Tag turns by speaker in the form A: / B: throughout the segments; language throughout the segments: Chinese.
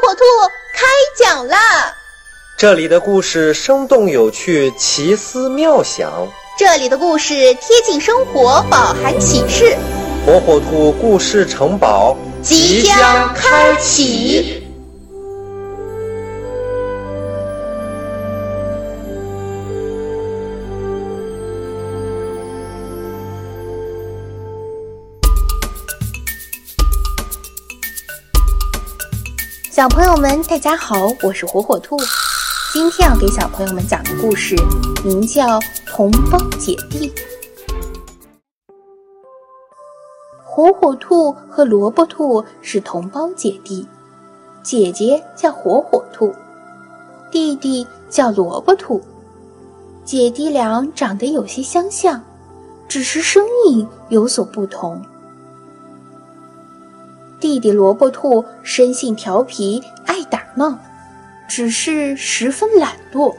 A: 火兔开讲啦！
B: 这里的故事生动有趣，奇思妙想。
A: 这里的故事贴近生活，饱含启示。
B: 火火兔故事城堡
A: 即将开启。小朋友们，大家好，我是火火兔。今天要给小朋友们讲的故事名叫《同胞姐弟》。火火兔和萝卜兔是同胞姐弟，姐姐叫火火兔，弟弟叫萝卜兔。姐弟俩长得有些相像，只是声音有所不同。弟弟萝卜兔生性调皮，爱打闹，只是十分懒惰，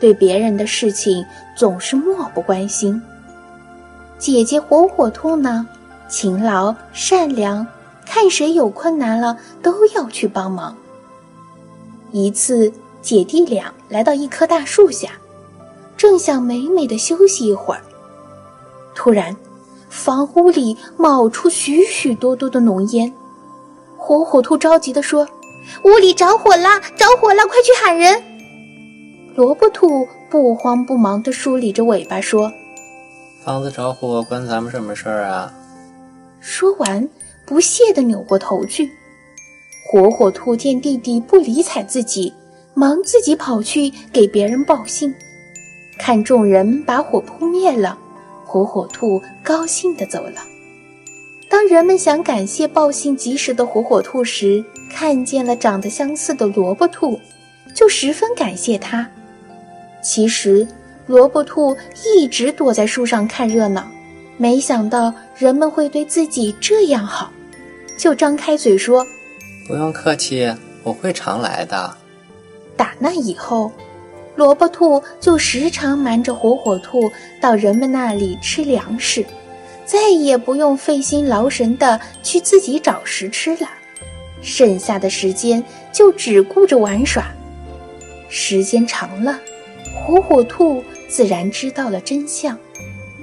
A: 对别人的事情总是漠不关心。姐姐火火兔呢，勤劳善良，看谁有困难了都要去帮忙。一次，姐弟俩来到一棵大树下，正想美美的休息一会儿，突然，房屋里冒出许许多多的浓烟。火火兔着急地说：“屋里着火啦，着火啦，快去喊人！”萝卜兔不慌不忙地梳理着尾巴说：“
C: 房子着火关咱们什么事儿啊？”
A: 说完，不屑地扭过头去。火火兔见弟弟不理睬自己，忙自己跑去给别人报信。看众人把火扑灭了，火火兔高兴地走了。当人们想感谢报信及时的火火兔时，看见了长得相似的萝卜兔，就十分感谢它。其实，萝卜兔一直躲在树上看热闹，没想到人们会对自己这样好，就张开嘴说：“
C: 不用客气，我会常来的。”
A: 打那以后，萝卜兔就时常瞒着火火兔到人们那里吃粮食。再也不用费心劳神的去自己找食吃了，剩下的时间就只顾着玩耍。时间长了，火火兔自然知道了真相。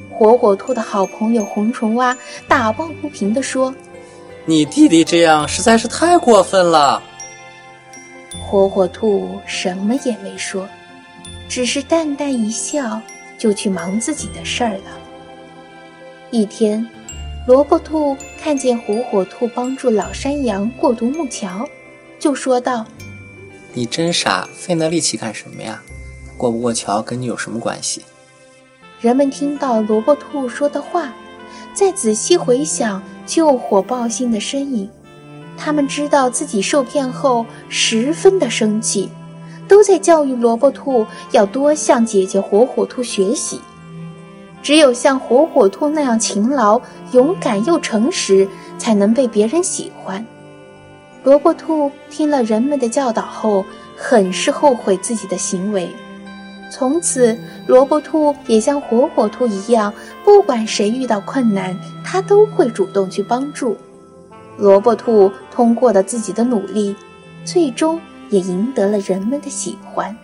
A: 火火兔的好朋友红虫蛙打抱不平地说：“
C: 你弟弟这样实在是太过分了。”
A: 火火兔什么也没说，只是淡淡一笑，就去忙自己的事儿了。一天，萝卜兔看见火火兔帮助老山羊过独木桥，就说道：“
C: 你真傻，费那力气干什么呀？过不过桥跟你有什么关系？”
A: 人们听到萝卜兔说的话，再仔细回想救火报信的身影，他们知道自己受骗后十分的生气，都在教育萝卜兔要多向姐姐火火兔学习。只有像火火兔那样勤劳、勇敢又诚实，才能被别人喜欢。萝卜兔听了人们的教导后，很是后悔自己的行为。从此，萝卜兔也像火火兔一样，不管谁遇到困难，它都会主动去帮助。萝卜兔通过了自己的努力，最终也赢得了人们的喜欢。